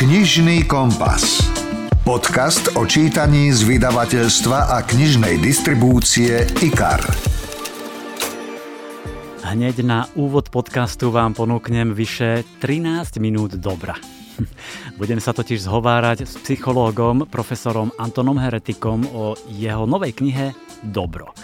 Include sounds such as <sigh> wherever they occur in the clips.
Knižný kompas. Podcast o čítaní z vydavateľstva a knižnej distribúcie IKAR. Hneď na úvod podcastu vám ponúknem vyše 13 minút dobra. <laughs> Budem sa totiž zhovárať s psychológom, profesorom Antonom Heretikom o jeho novej knihe Dobro.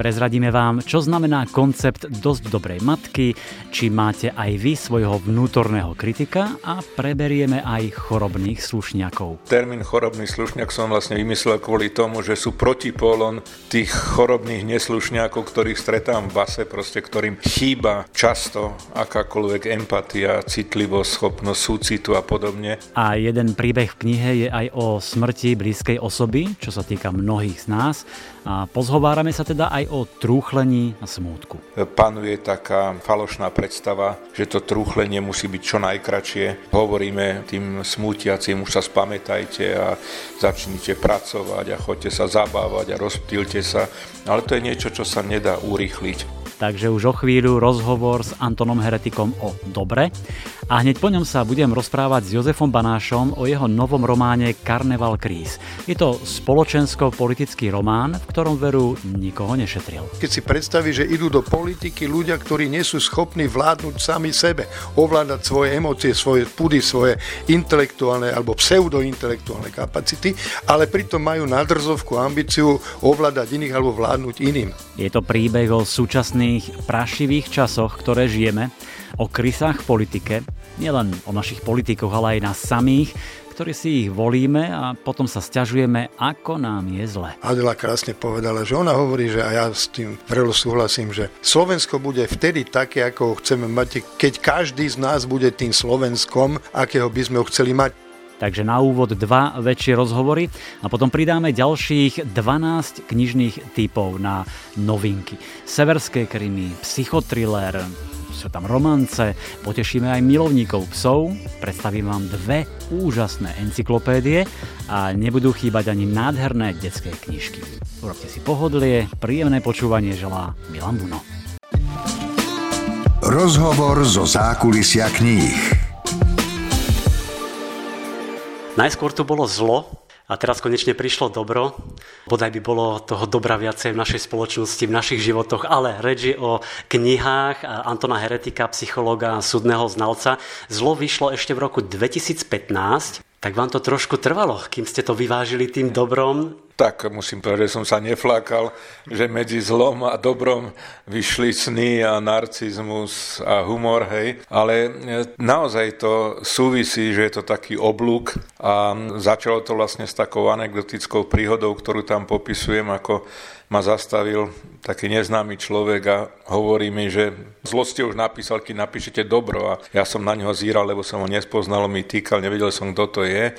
Prezradíme vám, čo znamená koncept dosť dobrej matky, či máte aj vy svojho vnútorného kritika a preberieme aj chorobných slušňakov. Termín chorobný slušňak som vlastne vymyslel kvôli tomu, že sú protipólon tých chorobných neslušňakov, ktorých stretám v base, proste ktorým chýba často akákoľvek empatia, citlivosť, schopnosť súcitu a podobne. A jeden príbeh v knihe je aj o smrti blízkej osoby, čo sa týka mnohých z nás. A pozhovárame sa teda aj o trúchlení a smútku. Panuje taká falošná predstava, že to trúchlenie musí byť čo najkračšie. Hovoríme tým smútiacim, už sa spamätajte a začnite pracovať a choďte sa zabávať a rozptýlte sa. Ale to je niečo, čo sa nedá urýchliť. Takže už o chvíľu rozhovor s Antonom Heretikom o Dobre. A hneď po ňom sa budem rozprávať s Jozefom Banášom o jeho novom románe Karneval kríz. Je to spoločensko-politický román, v ktorom veru nikoho nešetril. Keď si predstaví, že idú do politiky ľudia, ktorí nie sú schopní vládnuť sami sebe, ovládať svoje emócie, svoje pudy, svoje intelektuálne alebo pseudointelektuálne kapacity, ale pritom majú nadrzovku ambíciu ovládať iných alebo vládnuť iným. Je to príbeh o súčasných prašivých časoch, ktoré žijeme, o krysách v politike, nielen o našich politikoch, ale aj nás samých, ktorí si ich volíme a potom sa stiažujeme, ako nám je zle. Adela krásne povedala, že ona hovorí, že a ja s tým vrelo súhlasím, že Slovensko bude vtedy také, ako ho chceme mať, keď každý z nás bude tým Slovenskom, akého by sme ho chceli mať. Takže na úvod dva väčšie rozhovory a potom pridáme ďalších 12 knižných typov na novinky. Severské krymy, psychotriller, sú tam romance, potešíme aj milovníkov psov, predstavím vám dve úžasné encyklopédie a nebudú chýbať ani nádherné detské knižky. Urobte si pohodlie, príjemné počúvanie želá Milan Buno. Rozhovor zo zákulisia kníh. Najskôr tu bolo zlo a teraz konečne prišlo dobro. Bodaj by bolo toho dobra viacej v našej spoločnosti, v našich životoch, ale reč je o knihách Antona Heretika, psychologa, súdneho znalca. Zlo vyšlo ešte v roku 2015. Tak vám to trošku trvalo, kým ste to vyvážili tým dobrom tak musím povedať, že som sa neflákal, že medzi zlom a dobrom vyšli sny a narcizmus a humor, hej. Ale e, naozaj to súvisí, že je to taký oblúk a začalo to vlastne s takou anekdotickou príhodou, ktorú tam popisujem, ako ma zastavil taký neznámy človek a hovorí mi, že zlo ste už napísal, keď napíšete dobro a ja som na neho zíral, lebo som ho nespoznal, mi týkal, nevedel som, kto to je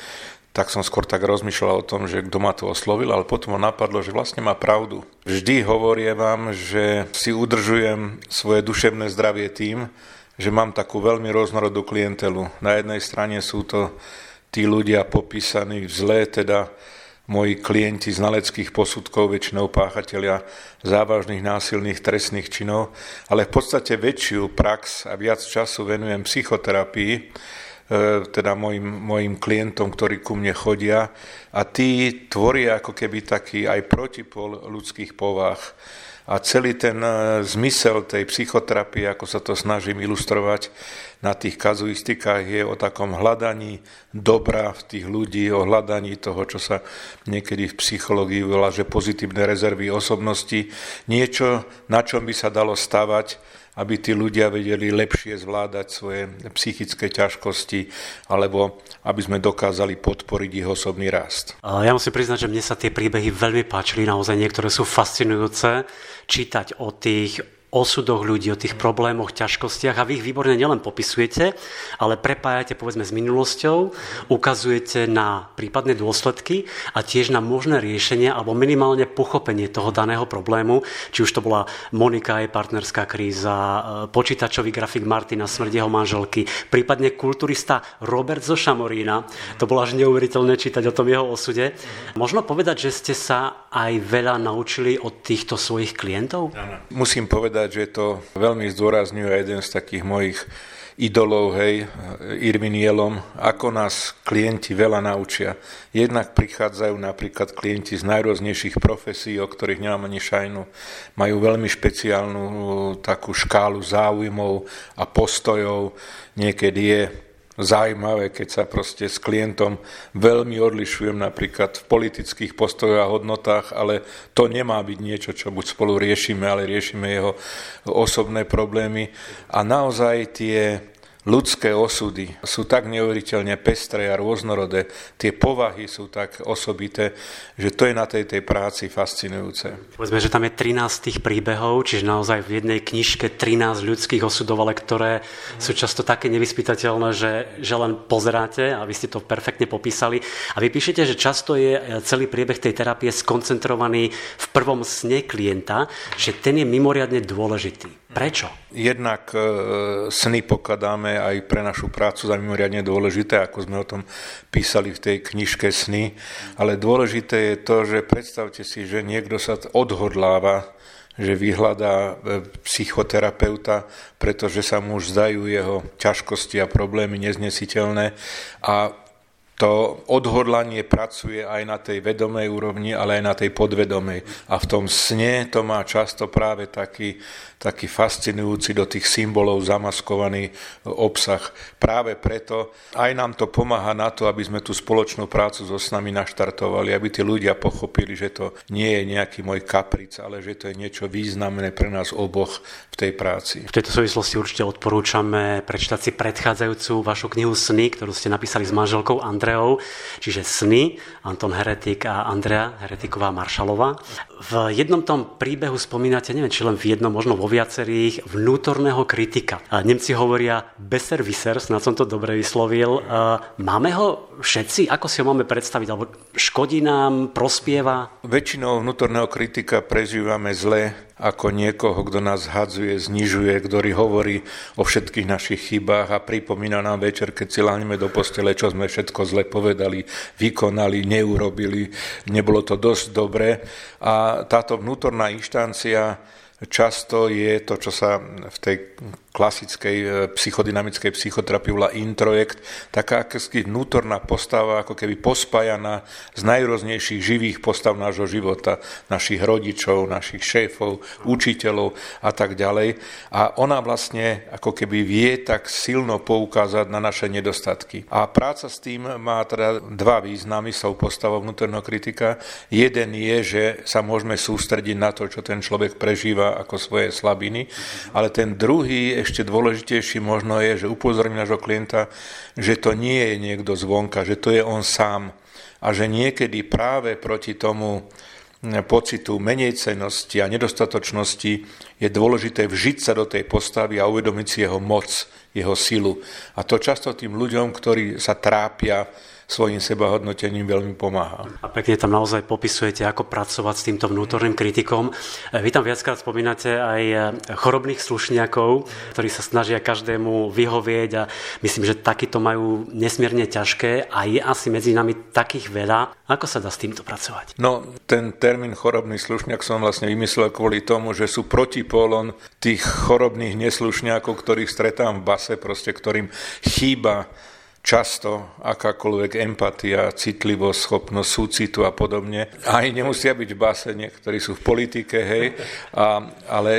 tak som skôr tak rozmýšľal o tom, že kto ma to oslovil, ale potom ma napadlo, že vlastne má pravdu. Vždy hovorím vám, že si udržujem svoje duševné zdravie tým, že mám takú veľmi rôznorodú klientelu. Na jednej strane sú to tí ľudia popísaní v zlé, teda moji klienti znaleckých posudkov, väčšinou páchatelia závažných násilných trestných činov, ale v podstate väčšiu prax a viac času venujem psychoterapii, teda mojim, mojim klientom, ktorí ku mne chodia a tí tvoria ako keby taký aj protipol ľudských povách. A celý ten e, zmysel tej psychoterapie, ako sa to snažím ilustrovať na tých kazuistikách, je o takom hľadaní dobra v tých ľudí, o hľadaní toho, čo sa niekedy v psychológii volá, že pozitívne rezervy osobnosti. Niečo, na čom by sa dalo stavať, aby tí ľudia vedeli lepšie zvládať svoje psychické ťažkosti, alebo aby sme dokázali podporiť ich osobný rast. Ja musím priznať, že mne sa tie príbehy veľmi páčili, naozaj niektoré sú fascinujúce. Čítať o tých osudoch ľudí, o tých problémoch, ťažkostiach a vy ich výborne nielen popisujete, ale prepájate povedzme s minulosťou, ukazujete na prípadné dôsledky a tiež na možné riešenie alebo minimálne pochopenie toho daného problému, či už to bola Monika, jej partnerská kríza, e, počítačový grafik Martina, smrť jeho manželky, prípadne kulturista Robert zo Šamorína. To bolo až neuveriteľné čítať o tom jeho osude. Možno povedať, že ste sa aj veľa naučili od týchto svojich klientov? Musím povedať, že to veľmi zdôrazňuje jeden z takých mojich idolov, hej, Irvinielom, ako nás klienti veľa naučia. Jednak prichádzajú napríklad klienti z najrôznejších profesí, o ktorých nemám ani šajnu. Majú veľmi špeciálnu takú škálu záujmov a postojov. Niekedy je zaujímavé, keď sa proste s klientom veľmi odlišujem napríklad v politických postojoch a hodnotách, ale to nemá byť niečo, čo buď spolu riešime, ale riešime jeho osobné problémy. A naozaj tie ľudské osudy sú tak neuveriteľne pestré a rôznorodé, tie povahy sú tak osobité, že to je na tej, tej práci fascinujúce. Povedzme, že tam je 13 tých príbehov, čiže naozaj v jednej knižke 13 ľudských osudov, ale ktoré sú často také nevyspytateľné, že, že len pozeráte a vy ste to perfektne popísali. A vy píšete, že často je celý priebeh tej terapie skoncentrovaný v prvom sne klienta, že ten je mimoriadne dôležitý. Prečo? Jednak e, sny pokladáme aj pre našu prácu za mimoriadne dôležité, ako sme o tom písali v tej knižke Sny, ale dôležité je to, že predstavte si, že niekto sa odhodláva že vyhľadá e, psychoterapeuta, pretože sa mu už zdajú jeho ťažkosti a problémy neznesiteľné a to odhodlanie pracuje aj na tej vedomej úrovni, ale aj na tej podvedomej. A v tom sne to má často práve taký, taký fascinujúci do tých symbolov zamaskovaný obsah. Práve preto aj nám to pomáha na to, aby sme tú spoločnú prácu so s nami naštartovali, aby tí ľudia pochopili, že to nie je nejaký môj kapric, ale že to je niečo významné pre nás oboch v tej práci. V tejto súvislosti určite odporúčame prečítať si predchádzajúcu vašu knihu Sny, ktorú ste napísali s manželkou Andrej Andreou, čiže Sny, Anton Heretik a Andrea Heretiková Maršalová. V jednom tom príbehu spomínate, neviem, či len v jednom, možno vo viacerých, vnútorného kritika. Nemci hovoria Besserwisser, na som to dobre vyslovil. Máme ho všetci? Ako si ho máme predstaviť? Alebo škodí nám, prospieva? Väčšinou vnútorného kritika prežívame zle, ako niekoho, kto nás hadzuje, znižuje, ktorý hovorí o všetkých našich chybách a pripomína nám večer, keď si láhneme do postele, čo sme všetko zle povedali, vykonali, neurobili, nebolo to dosť dobré. A táto vnútorná inštancia často je to, čo sa v tej klasickej e, psychodynamickej psychoterapii volá introjekt, taká vnútorná postava, ako keby pospájaná z najrôznejších živých postav nášho života, našich rodičov, našich šéfov, učiteľov a tak ďalej. A ona vlastne ako keby vie tak silno poukázať na naše nedostatky. A práca s tým má teda dva významy s tou postavou vnútorného kritika. Jeden je, že sa môžeme sústrediť na to, čo ten človek prežíva ako svoje slabiny, ale ten druhý ešte dôležitejší možno je, že upozorní nášho klienta, že to nie je niekto zvonka, že to je on sám a že niekedy práve proti tomu pocitu menejcenosti a nedostatočnosti je dôležité vžiť sa do tej postavy a uvedomiť si jeho moc, jeho silu. A to často tým ľuďom, ktorí sa trápia svojim sebahodnotením veľmi pomáha. A pekne tam naozaj popisujete, ako pracovať s týmto vnútorným kritikom. Vy tam viackrát spomínate aj chorobných slušniakov, ktorí sa snažia každému vyhovieť a myslím, že takíto majú nesmierne ťažké a je asi medzi nami takých veľa. Ako sa dá s týmto pracovať? No, ten termín chorobný slušňak som vlastne vymyslel kvôli tomu, že sú protipólon tých chorobných neslušňákov, ktorých stretám v base, proste ktorým chýba často akákoľvek empatia, citlivosť, schopnosť súcitu a podobne. Aj nemusia byť v base, niektorí sú v politike, hej, a, ale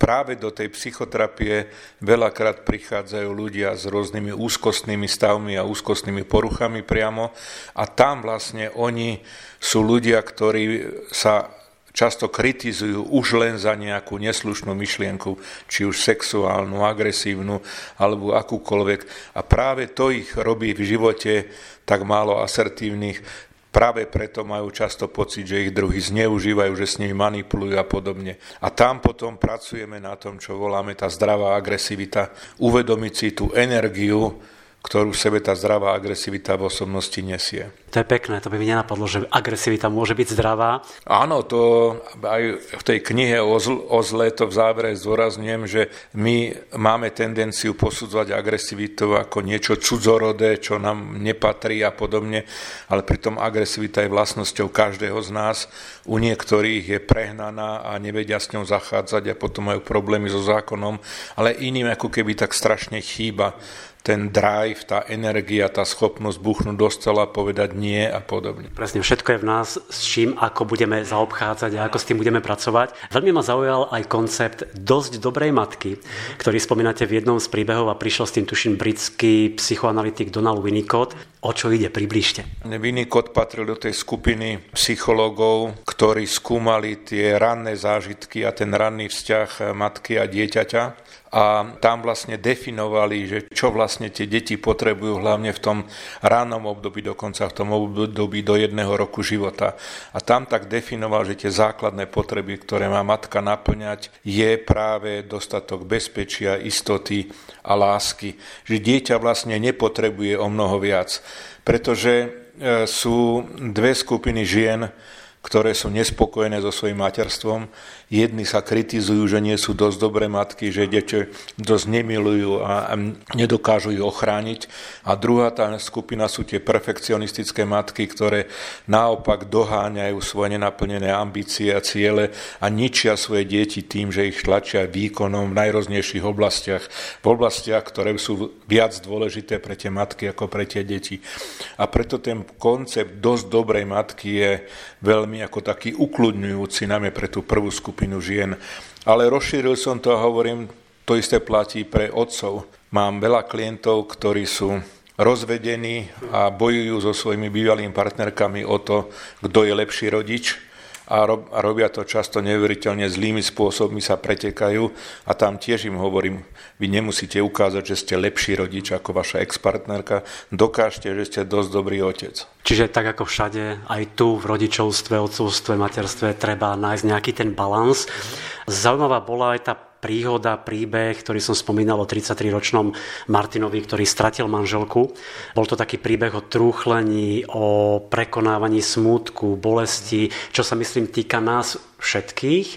práve do tej psychoterapie veľakrát prichádzajú ľudia s rôznymi úzkostnými stavmi a úzkostnými poruchami priamo a tam vlastne oni sú ľudia, ktorí sa často kritizujú už len za nejakú neslušnú myšlienku, či už sexuálnu, agresívnu alebo akúkoľvek. A práve to ich robí v živote tak málo asertívnych, Práve preto majú často pocit, že ich druhý zneužívajú, že s nimi manipulujú a podobne. A tam potom pracujeme na tom, čo voláme tá zdravá agresivita. Uvedomiť si tú energiu ktorú sebe tá zdravá agresivita v osobnosti nesie. To je pekné, to by mi nenapadlo, že agresivita môže byť zdravá. Áno, to aj v tej knihe o, zl- o zle to v závere zdôrazňujem, že my máme tendenciu posudzovať agresivitu ako niečo cudzorodé, čo nám nepatrí a podobne, ale pritom agresivita je vlastnosťou každého z nás. U niektorých je prehnaná a nevedia s ňou zachádzať a potom majú problémy so zákonom, ale iným ako keby tak strašne chýba ten drive, tá energia, tá schopnosť buchnúť do stola, povedať nie a podobne. Presne, všetko je v nás, s čím, ako budeme zaobchádzať a ako s tým budeme pracovať. Veľmi ma zaujal aj koncept dosť dobrej matky, ktorý spomínate v jednom z príbehov a prišiel s tým, tuším, britský psychoanalytik Donald Winnicott. O čo ide? Približte. Winnicott patril do tej skupiny psychológov, ktorí skúmali tie ranné zážitky a ten ranný vzťah matky a dieťaťa a tam vlastne definovali, že čo vlastne tie deti potrebujú hlavne v tom ránom období, dokonca v tom období do jedného roku života. A tam tak definoval, že tie základné potreby, ktoré má matka naplňať, je práve dostatok bezpečia, istoty a lásky. Že dieťa vlastne nepotrebuje o mnoho viac, pretože e, sú dve skupiny žien, ktoré sú nespokojné so svojím materstvom. Jedni sa kritizujú, že nie sú dosť dobré matky, že deti dosť nemilujú a, nedokážu ich ochrániť. A druhá tá skupina sú tie perfekcionistické matky, ktoré naopak doháňajú svoje nenaplnené ambície a ciele a ničia svoje deti tým, že ich tlačia výkonom v najroznejších oblastiach. V oblastiach, ktoré sú viac dôležité pre tie matky ako pre tie deti. A preto ten koncept dosť dobrej matky je veľmi ako taký ukludňujúci najmä pre tú prvú skupinu žien. Ale rozšíril som to a hovorím, to isté platí pre otcov. Mám veľa klientov, ktorí sú rozvedení a bojujú so svojimi bývalými partnerkami o to, kto je lepší rodič a, rob, a robia to často neuveriteľne zlými spôsobmi, sa pretekajú a tam tiež im hovorím, vy nemusíte ukázať, že ste lepší rodič ako vaša ex-partnerka, dokážte, že ste dosť dobrý otec. Čiže tak ako všade, aj tu v rodičovstve, otcovstve, materstve treba nájsť nejaký ten balans. Zaujímavá bola aj tá príhoda, príbeh, ktorý som spomínal o 33-ročnom Martinovi, ktorý stratil manželku. Bol to taký príbeh o trúchlení, o prekonávaní smútku, bolesti, čo sa myslím týka nás všetkých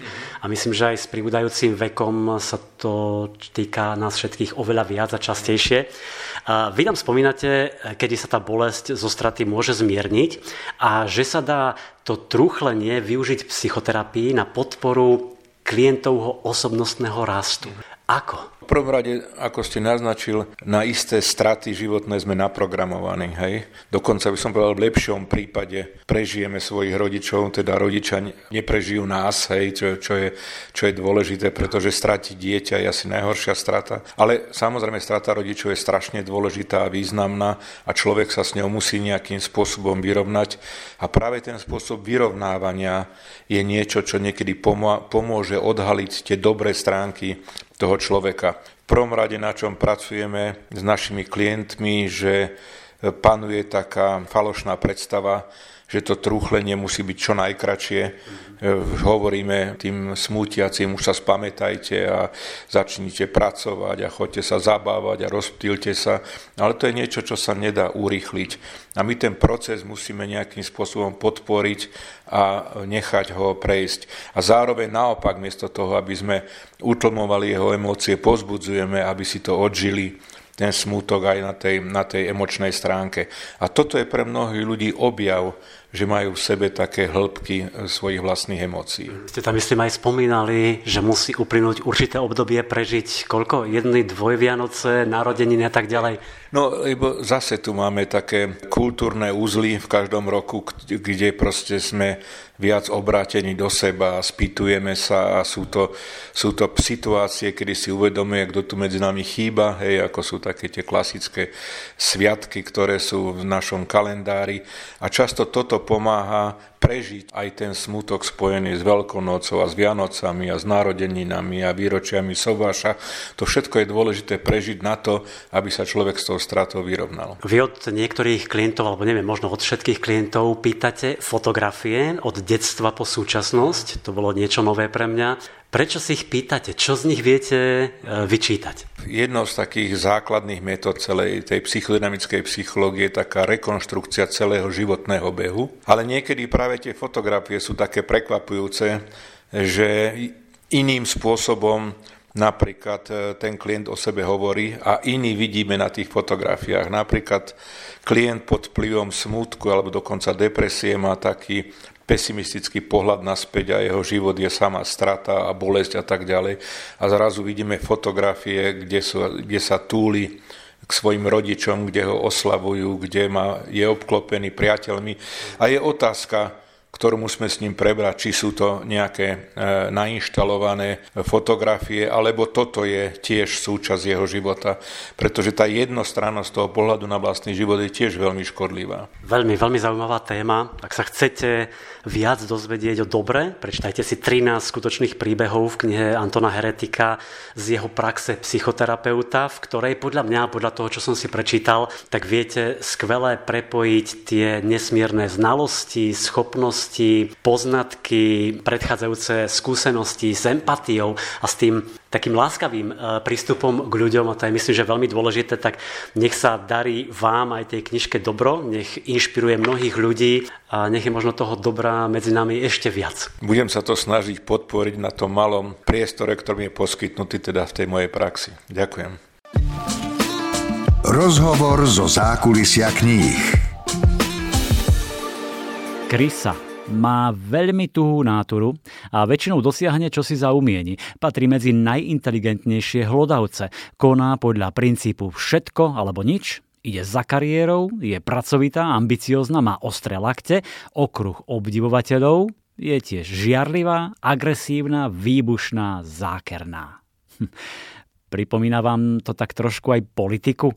a myslím, že aj s pribúdajúcim vekom sa to týka nás všetkých oveľa viac a častejšie. Vy nám spomínate, kedy sa tá bolesť zo straty môže zmierniť a že sa dá to trúchlenie využiť v psychoterapii na podporu klientovho osobnostného rastu. Ako? V prvom rade, ako ste naznačil, na isté straty životné sme naprogramovaní. Hej? Dokonca by som povedal, v lepšom prípade prežijeme svojich rodičov, teda rodičia neprežijú nás, hej, čo, čo, je, čo je dôležité, pretože stratiť dieťa je asi najhoršia strata. Ale samozrejme, strata rodičov je strašne dôležitá a významná a človek sa s ňou musí nejakým spôsobom vyrovnať. A práve ten spôsob vyrovnávania je niečo, čo niekedy pomôže odhaliť tie dobré stránky toho človeka. V prvom rade, na čom pracujeme s našimi klientmi, že panuje taká falošná predstava, že to trúchlenie musí byť čo najkračšie. Hovoríme tým smútiacim, už sa spamätajte a začnite pracovať a chodte sa zabávať a rozptýlte sa. Ale to je niečo, čo sa nedá urýchliť. A my ten proces musíme nejakým spôsobom podporiť a nechať ho prejsť. A zároveň naopak, miesto toho, aby sme utlmovali jeho emócie, pozbudzujeme, aby si to odžili ten smútok aj na tej, na tej emočnej stránke. A toto je pre mnohých ľudí objav že majú v sebe také hĺbky e, svojich vlastných emócií. Ste tam myslím aj spomínali, že musí uplynúť určité obdobie prežiť koľko? Jedny, dvojvianoce, narodeniny a tak ďalej? No, lebo zase tu máme také kultúrne úzly v každom roku, kde proste sme viac obrátení do seba, spýtujeme sa a sú to, sú to situácie, kedy si uvedomuje, kto tu medzi nami chýba, hej, ako sú také tie klasické sviatky, ktoré sú v našom kalendári a často toto pomáha prežiť aj ten smutok spojený s Veľkonocou a s Vianocami a s narodeninami a výročiami Sobáša. To všetko je dôležité prežiť na to, aby sa človek s tou stratou vyrovnal. Vy od niektorých klientov, alebo neviem, možno od všetkých klientov pýtate fotografie od detstva po súčasnosť. To bolo niečo nové pre mňa. Prečo si ich pýtate? Čo z nich viete e, vyčítať? Jednou z takých základných metód celej tej psychodynamickej psychológie je taká rekonštrukcia celého životného behu. Ale niekedy práve tie fotografie sú také prekvapujúce, že iným spôsobom napríklad e, ten klient o sebe hovorí a iný vidíme na tých fotografiách. Napríklad klient pod vplyvom smútku alebo dokonca depresie má taký pesimistický pohľad naspäť a jeho život je sama strata a bolesť a tak ďalej. A zrazu vidíme fotografie, kde, sú, kde sa túli k svojim rodičom, kde ho oslavujú, kde má, je obklopený priateľmi. A je otázka, ktorú musíme s ním prebrať, či sú to nejaké e, nainštalované fotografie, alebo toto je tiež súčasť jeho života, pretože tá jednostrannosť toho pohľadu na vlastný život je tiež veľmi škodlivá. Veľmi, veľmi zaujímavá téma. Ak sa chcete viac dozvedieť o dobre, prečítajte si 13 skutočných príbehov v knihe Antona Heretika z jeho praxe psychoterapeuta, v ktorej podľa mňa, podľa toho, čo som si prečítal, tak viete skvelé prepojiť tie nesmierne znalosti, schopnosti, vedomosti, poznatky, predchádzajúce skúsenosti s empatiou a s tým takým láskavým e, prístupom k ľuďom, a to je myslím, že veľmi dôležité, tak nech sa darí vám aj tej knižke dobro, nech inšpiruje mnohých ľudí a nech je možno toho dobrá medzi nami ešte viac. Budem sa to snažiť podporiť na tom malom priestore, ktorý mi je poskytnutý teda v tej mojej praxi. Ďakujem. Rozhovor zo zákulisia kníh. Krysa má veľmi tuhú náturu a väčšinou dosiahne čosi za umieni. Patrí medzi najinteligentnejšie hlodavce. Koná podľa princípu všetko alebo nič, ide za kariérou, je pracovitá, ambiciózna, má ostré lakte, okruh obdivovateľov, je tiež žiarlivá, agresívna, výbušná, zákerná. Hm. Pripomína vám to tak trošku aj politiku?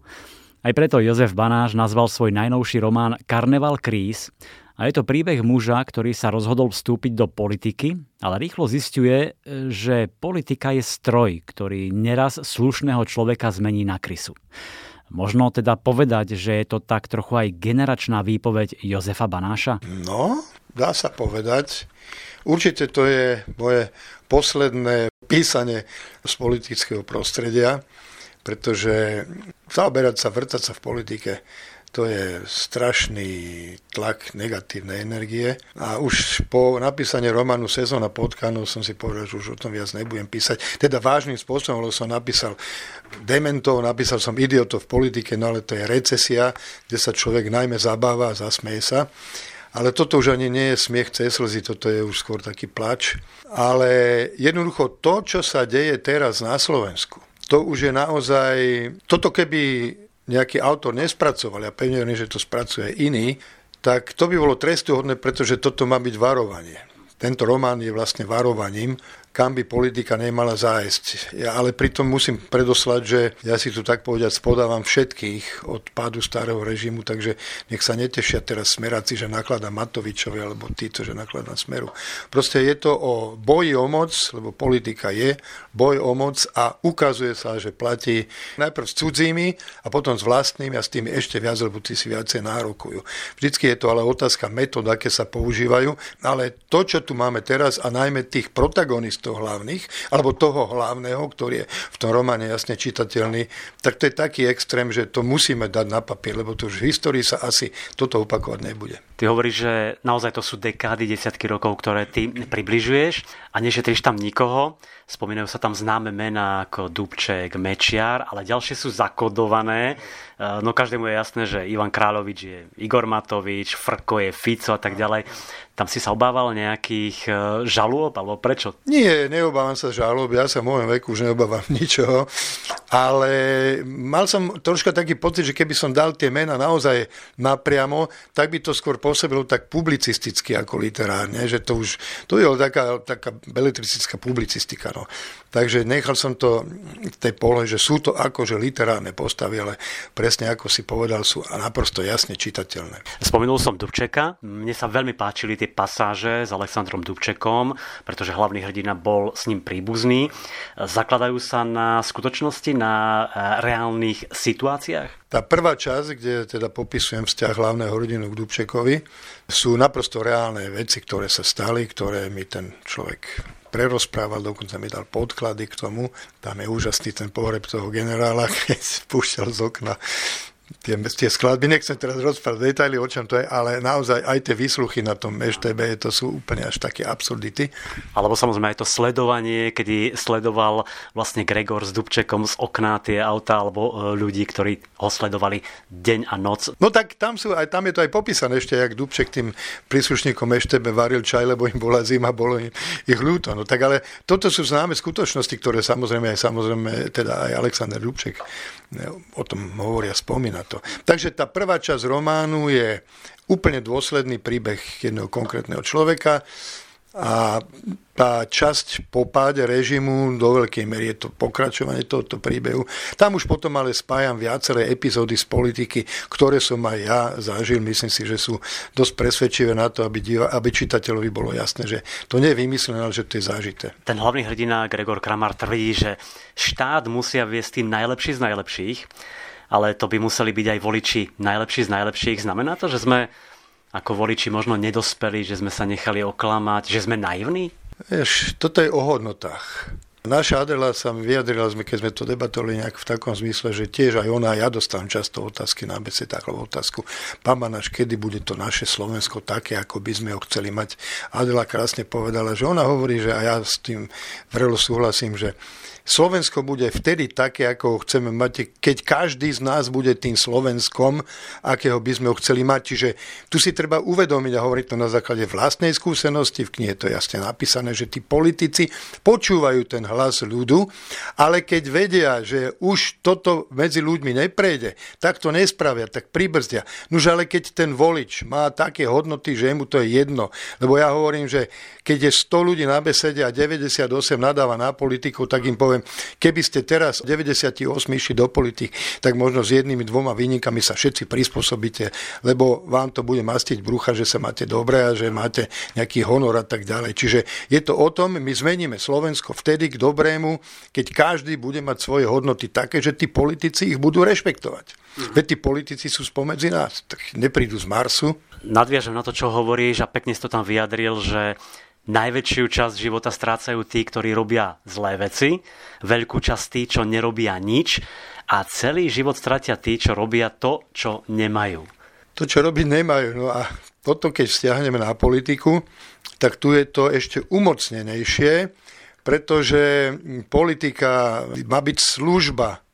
Aj preto Jozef Banáš nazval svoj najnovší román Karneval kríz a je to príbeh muža, ktorý sa rozhodol vstúpiť do politiky, ale rýchlo zistuje, že politika je stroj, ktorý neraz slušného človeka zmení na krysu. Možno teda povedať, že je to tak trochu aj generačná výpoveď Jozefa Banáša? No, dá sa povedať. Určite to je moje posledné písanie z politického prostredia, pretože zaoberať sa, vrtať sa v politike to je strašný tlak negatívnej energie. A už po napísaní románu Sezóna potkanov som si povedal, že už o tom viac nebudem písať. Teda vážnym spôsobom, lebo som napísal dementov, napísal som idiotov v politike, no ale to je recesia, kde sa človek najmä zabáva a zasmeje sa. Ale toto už ani nie je smiech cez slzy, toto je už skôr taký plač. Ale jednoducho to, čo sa deje teraz na Slovensku, to už je naozaj... Toto keby nejaký autor nespracoval, ja pevne že to spracuje iný, tak to by bolo trestuhodné, pretože toto má byť varovanie. Tento román je vlastne varovaním kam by politika nemala zájsť. Ja ale pritom musím predoslať, že ja si tu tak povedať spodávam všetkých od pádu starého režimu, takže nech sa netešia teraz smeráci, že nakladá Matovičovi alebo títo, že nakladá Smeru. Proste je to o boji o moc, lebo politika je boj o moc a ukazuje sa, že platí najprv s cudzími a potom s vlastnými a s tými ešte viac, lebo tí si viacej nárokujú. Vždycky je to ale otázka metód, aké sa používajú, ale to, čo tu máme teraz a najmä tých protagonistov, týchto hlavných, alebo toho hlavného, ktorý je v tom románe jasne čitateľný, tak to je taký extrém, že to musíme dať na papier, lebo to už v histórii sa asi toto opakovať nebude. Ty hovoríš, že naozaj to sú dekády, desiatky rokov, ktoré ty približuješ a nešetríš tam nikoho. Spomínajú sa tam známe mená ako Dubček, Mečiar, ale ďalšie sú zakodované. No každému je jasné, že Ivan Kráľovič je Igor Matovič, Frko je Fico a tak ďalej. Tam si sa obával nejakých e, žalôb, alebo prečo? Nie, neobávam sa žalôb, ja sa v môjom veku už neobávam <laughs> ničoho, ale mal som troška taký pocit, že keby som dal tie mená naozaj napriamo, tak by to skôr pôsobilo tak publicisticky ako literárne, že to už, to je taká, taká beletristická publicistika. No. Takže nechal som to v tej pole, že sú to akože literárne postavy, ale presne ako si povedal, sú naprosto jasne čitateľné. Spomenul som Dubčeka, mne sa veľmi páčili tie pasáže s Alexandrom Dubčekom, pretože hlavný hrdina bol s ním príbuzný. Zakladajú sa na skutočnosti, na e, reálnych situáciách? Tá prvá časť, kde teda popisujem vzťah hlavného hrdinu k Dubčekovi, sú naprosto reálne veci, ktoré sa stali, ktoré mi ten človek prerozprával, dokonca mi dal podklady k tomu. Tam je úžasný ten pohreb toho generála, <laughs> keď spúšťal z okna tie, tie skladby, nechcem teraz rozprávať detaily, o čom to je, ale naozaj aj tie výsluchy na tom EŠTB, to sú úplne až také absurdity. Alebo samozrejme aj to sledovanie, kedy sledoval vlastne Gregor s Dubčekom z okna tie auta, alebo e, ľudí, ktorí ho sledovali deň a noc. No tak tam, sú, aj, tam je to aj popísané ešte, jak Dubček tým príslušníkom EŠTB varil čaj, lebo im bola zima, bolo im ich ľúto. No tak ale toto sú známe skutočnosti, ktoré samozrejme aj samozrejme teda aj Alexander Dubček o tom hovoria, spomína to. Takže tá prvá časť románu je úplne dôsledný príbeh jedného konkrétneho človeka a tá časť po páde režimu do veľkej miery je to pokračovanie tohoto príbehu. Tam už potom ale spájam viaceré epizódy z politiky, ktoré som aj ja zažil. Myslím si, že sú dosť presvedčivé na to, aby, diva, aby čitateľovi bolo jasné, že to nie je vymyslené, ale že to je zažité. Ten hlavný hrdina Gregor Kramar tvrdí, že štát musia viesť tým najlepší z najlepších, ale to by museli byť aj voliči najlepší z najlepších. Znamená to, že sme ako voliči možno nedospeli, že sme sa nechali oklamať, že sme naivní? Vieš, toto je o hodnotách. Naša Adela sa vyjadrila, sme, keď sme to debatovali nejak v takom zmysle, že tiež aj ona, ja dostávam často otázky na besedách, alebo otázku, pán Banáš, kedy bude to naše Slovensko také, ako by sme ho chceli mať. Adela krásne povedala, že ona hovorí, že a ja s tým vrelo súhlasím, že Slovensko bude vtedy také, ako ho chceme mať, keď každý z nás bude tým Slovenskom, akého by sme ho chceli mať. Čiže tu si treba uvedomiť a hovoriť to na základe vlastnej skúsenosti. V knihe to je jasne napísané, že tí politici počúvajú ten hlas ľudu, ale keď vedia, že už toto medzi ľuďmi neprejde, tak to nespravia, tak pribrzdia. Nož ale keď ten volič má také hodnoty, že mu to je jedno, lebo ja hovorím, že keď je 100 ľudí na besede a 98 nadáva na politiku, tak im poviem, poviem, keby ste teraz 98 išli do politik, tak možno s jednými dvoma výnikami sa všetci prispôsobíte, lebo vám to bude mastiť brucha, že sa máte dobre a že máte nejaký honor a tak ďalej. Čiže je to o tom, my zmeníme Slovensko vtedy k dobrému, keď každý bude mať svoje hodnoty také, že tí politici ich budú rešpektovať. Mhm. Veď tí politici sú spomedzi nás, tak neprídu z Marsu. Nadviažem na to, čo hovoríš a pekne si to tam vyjadril, že najväčšiu časť života strácajú tí, ktorí robia zlé veci, veľkú časť tí, čo nerobia nič a celý život stratia tí, čo robia to, čo nemajú. To, čo robiť nemajú. No a toto, keď stiahneme na politiku, tak tu je to ešte umocnenejšie, pretože politika má byť služba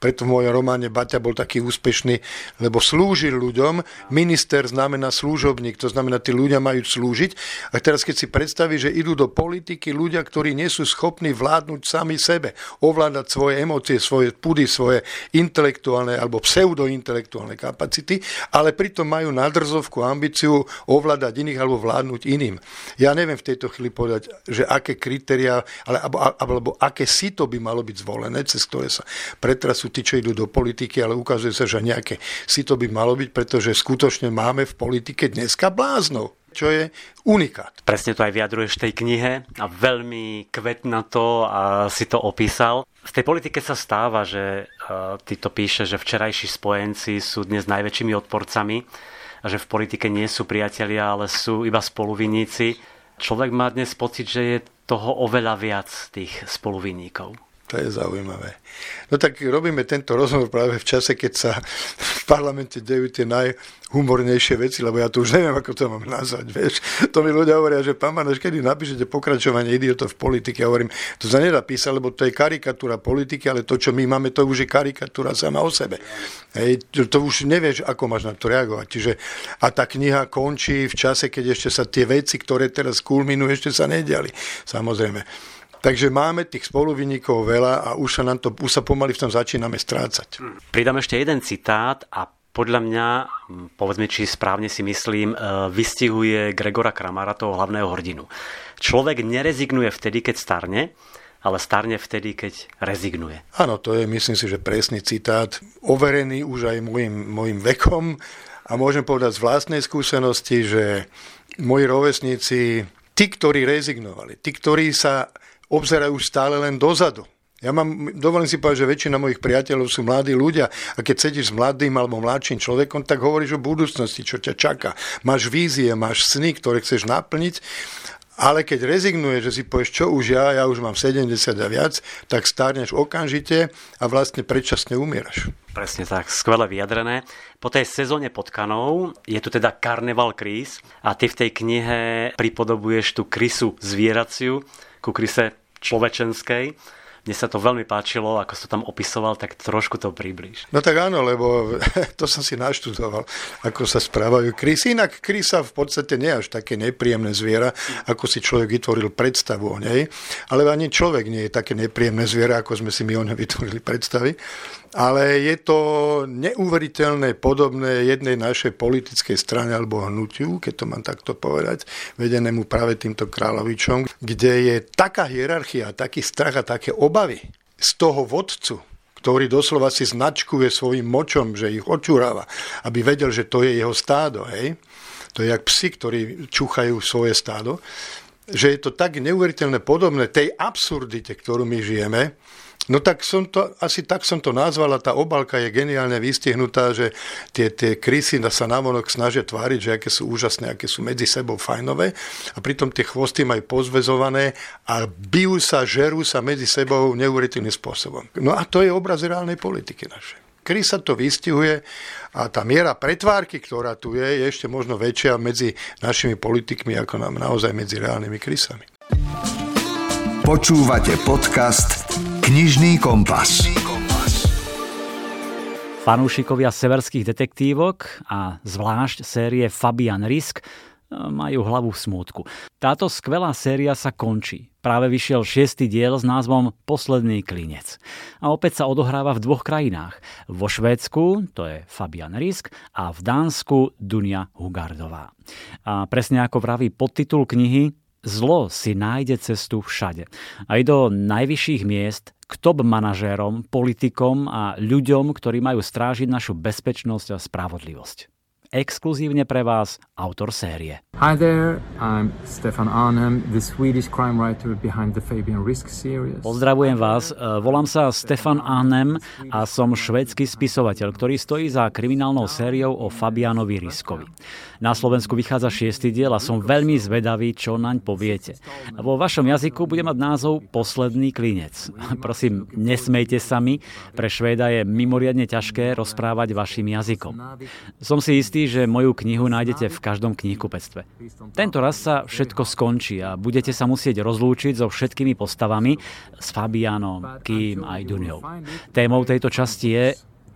preto v mojom románe Baťa bol taký úspešný, lebo slúžil ľuďom. Minister znamená slúžobník, to znamená, tí ľudia majú slúžiť. A teraz keď si predstaví, že idú do politiky ľudia, ktorí nie sú schopní vládnuť sami sebe, ovládať svoje emócie, svoje pudy, svoje intelektuálne alebo pseudointelektuálne kapacity, ale pritom majú nadrzovku ambíciu ovládať iných alebo vládnuť iným. Ja neviem v tejto chvíli povedať, že aké kritéria, ale, alebo, alebo aké sito by malo byť zvolené, cez ktoré sa pretrasú tí, čo idú do politiky, ale ukazuje sa, že nejaké si to by malo byť, pretože skutočne máme v politike dneska bláznov čo je unikát. Presne to aj vyjadruješ v tej knihe a veľmi kvetna to a si to opísal. V tej politike sa stáva, že uh, ty to píše, že včerajší spojenci sú dnes najväčšími odporcami a že v politike nie sú priatelia, ale sú iba spoluvinníci. Človek má dnes pocit, že je toho oveľa viac tých spoluvinníkov. To je zaujímavé. No tak robíme tento rozhovor práve v čase, keď sa v parlamente dejú tie najhumornejšie veci, lebo ja tu už neviem, ako to mám nazvať, vieš. To mi ľudia hovoria, že pán Maneš, kedy napíšete pokračovanie idiotov v politike, ja hovorím, to sa nedá písať, lebo to je karikatúra politiky, ale to, čo my máme, to už je karikatúra sama o sebe. Hej, to, to už nevieš, ako máš na to reagovať. Čiže, a tá kniha končí v čase, keď ešte sa tie veci, ktoré teraz kulminujú, ešte sa nediali. Samozrejme. Takže máme tých spoluvinníkov veľa a už sa, nám to, už sa pomaly v tom začíname strácať. Pridám ešte jeden citát a podľa mňa, povedzme, či správne si myslím, e, vystihuje Gregora Kramara, toho hlavného hrdinu. Človek nerezignuje vtedy, keď starne, ale starne vtedy, keď rezignuje. Áno, to je, myslím si, že presný citát, overený už aj môjim, môjim vekom a môžem povedať z vlastnej skúsenosti, že moji rovesníci, tí, ktorí rezignovali, tí, ktorí sa obzerajú stále len dozadu. Ja mám, dovolím si povedať, že väčšina mojich priateľov sú mladí ľudia a keď sedíš s mladým alebo mladším človekom, tak hovoríš o budúcnosti, čo ťa čaká. Máš vízie, máš sny, ktoré chceš naplniť Ale keď rezignuje, že si povieš, čo už ja, ja už mám 70 a viac, tak stárneš okamžite a vlastne predčasne umieraš. Presne tak, skvele vyjadrené. Po tej sezóne potkanov je tu teda Karneval Krís a ty v tej knihe pripodobuješ tú krysu zvieraciu ku kryse človečenskej mne sa to veľmi páčilo, ako to tam opisoval, tak trošku to približ. No tak áno, lebo <laughs> to som si naštudoval, ako sa správajú krysy. Inak krysa v podstate nie je až také nepríjemné zviera, ako si človek vytvoril predstavu o nej. Ale ani človek nie je také nepríjemné zviera, ako sme si my o nej vytvorili predstavy ale je to neuveriteľné podobné jednej našej politickej strane alebo hnutiu, keď to mám takto povedať, vedenému práve týmto kráľovičom, kde je taká hierarchia, taký strach a také obavy z toho vodcu, ktorý doslova si značkuje svojim močom, že ich očúrava, aby vedel, že to je jeho stádo. Hej? To je jak psi, ktorí čúchajú svoje stádo. Že je to tak neuveriteľné podobné tej absurdite, ktorú my žijeme, No tak som to, asi tak som to nazval a tá obalka je geniálne vystihnutá, že tie, tie krysy sa navonok snažia tváriť, že aké sú úžasné, aké sú medzi sebou fajnové a pritom tie chvosty majú pozvezované a bijú sa, žerú sa medzi sebou neuveriteľným spôsobom. No a to je obraz reálnej politiky našej. Krys sa to vystihuje a tá miera pretvárky, ktorá tu je, je ešte možno väčšia medzi našimi politikmi, ako nám naozaj medzi reálnymi krysami. Počúvate podcast Knižný kompas. Fanúšikovia severských detektívok a zvlášť série Fabian Risk e, majú hlavu v smútku. Táto skvelá séria sa končí. Práve vyšiel šiestý diel s názvom Posledný klinec. A opäť sa odohráva v dvoch krajinách. Vo Švédsku, to je Fabian Risk, a v Dánsku Dunia Hugardová. A presne ako vraví podtitul knihy, Zlo si nájde cestu všade. Aj do najvyšších miest, k top manažérom, politikom a ľuďom, ktorí majú strážiť našu bezpečnosť a spravodlivosť. Exkluzívne pre vás autor série. Hi there, I'm Stefan Arnhem, the Swedish crime writer behind the Fabian Risk series. Pozdravujem vás, e, volám sa Stefan Arnhem a som švédsky spisovateľ, ktorý stojí za kriminálnou sériou o Fabianovi Riskovi. Na Slovensku vychádza šiestý diel a som veľmi zvedavý, čo naň poviete. Vo vašom jazyku bude mať názov Posledný klinec. <laughs> Prosím, nesmejte sa mi, pre Švéda je mimoriadne ťažké rozprávať vašim jazykom. Som si istý, že moju knihu nájdete v každom knihkupectve. Tento raz sa všetko skončí a budete sa musieť rozlúčiť so všetkými postavami, s Fabianom, Kým aj Duniou. Témou tejto časti je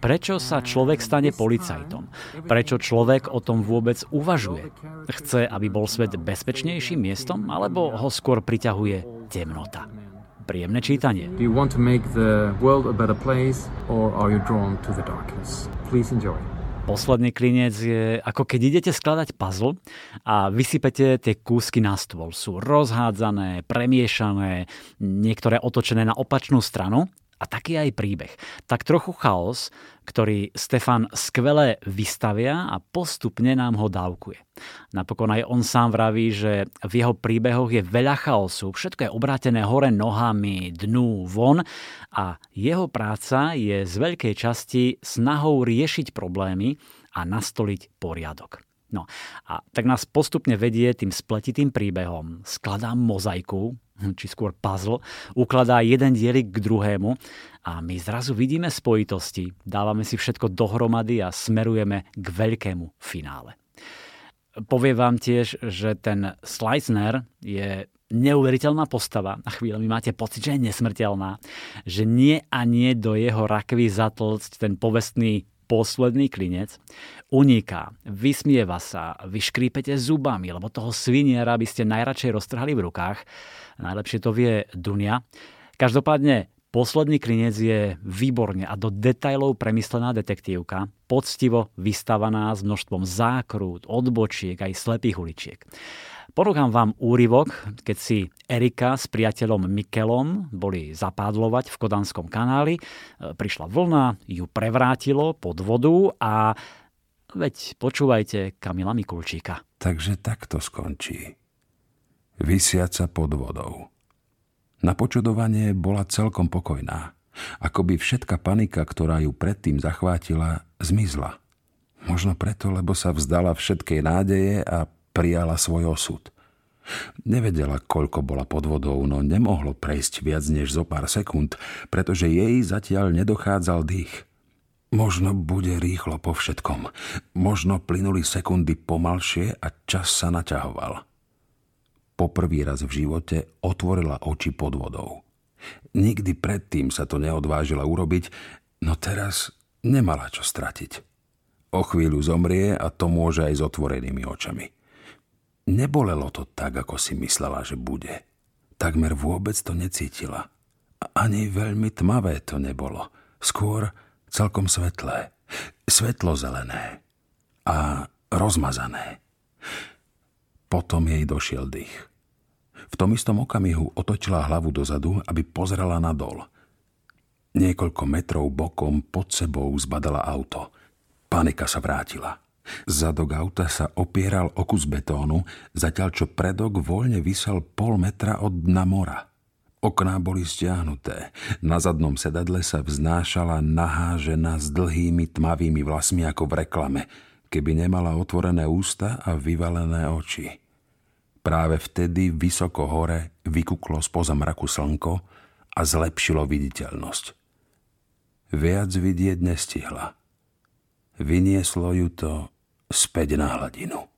Prečo sa človek stane policajtom? Prečo človek o tom vôbec uvažuje? Chce, aby bol svet bezpečnejším miestom, alebo ho skôr priťahuje temnota? Príjemné čítanie. Do you want to make the world a better place or are you drawn to the darkness? Please enjoy. Posledný klinec je ako keď idete skladať puzzle a vysypete tie kúsky na stôl. Sú rozhádzané, premiešané, niektoré otočené na opačnú stranu a taký aj príbeh. Tak trochu chaos, ktorý Stefan skvele vystavia a postupne nám ho dávkuje. Napokon aj on sám vraví, že v jeho príbehoch je veľa chaosu, všetko je obrátené hore nohami, dnu, von a jeho práca je z veľkej časti snahou riešiť problémy a nastoliť poriadok. No a tak nás postupne vedie tým spletitým príbehom, skladá mozaiku, či skôr puzzle, ukladá jeden dielik k druhému a my zrazu vidíme spojitosti, dávame si všetko dohromady a smerujeme k veľkému finále. Povie vám tiež, že ten Sleisner je neuveriteľná postava. Na chvíľu mi máte pocit, že je nesmrteľná. Že nie a nie do jeho rakvy zatlcť ten povestný posledný klinec, uniká, vysmieva sa, vyškrípete zubami, lebo toho sviniera by ste najradšej roztrhali v rukách. Najlepšie to vie Dunia. Každopádne Posledný klinec je výborne a do detajlov premyslená detektívka, poctivo vystavaná s množstvom zákrút, odbočiek aj slepých uličiek. Ponúkam vám úryvok, keď si Erika s priateľom Mikelom boli zapádlovať v Kodanskom kanáli. E, prišla vlna, ju prevrátilo pod vodu a veď počúvajte Kamila Mikulčíka. Takže takto skončí. Vysiaca pod vodou. Na počudovanie bola celkom pokojná. Ako by všetka panika, ktorá ju predtým zachvátila, zmizla. Možno preto, lebo sa vzdala všetkej nádeje a prijala svoj osud. Nevedela, koľko bola pod vodou, no nemohlo prejsť viac než zo pár sekúnd, pretože jej zatiaľ nedochádzal dých. Možno bude rýchlo po všetkom. Možno plynuli sekundy pomalšie a čas sa naťahoval. Poprvý raz v živote otvorila oči pod vodou. Nikdy predtým sa to neodvážila urobiť, no teraz nemala čo stratiť. O chvíľu zomrie a to môže aj s otvorenými očami. Nebolelo to tak, ako si myslela, že bude. Takmer vôbec to necítila. Ani veľmi tmavé to nebolo. Skôr celkom svetlé. Svetlo-zelené. A rozmazané. Potom jej došiel dých. V tom istom okamihu otočila hlavu dozadu, aby pozrela nadol. Niekoľko metrov bokom pod sebou zbadala auto. Panika sa vrátila. Zadok auta sa opieral o kus betónu, zatiaľ čo predok voľne vysel pol metra od dna mora. Okná boli stiahnuté. Na zadnom sedadle sa vznášala nahá žena s dlhými tmavými vlasmi ako v reklame, keby nemala otvorené ústa a vyvalené oči. Práve vtedy vysoko hore vykuklo spoza mraku slnko a zlepšilo viditeľnosť. Viac vidieť nestihla. Vynieslo ju to späť na hladinu.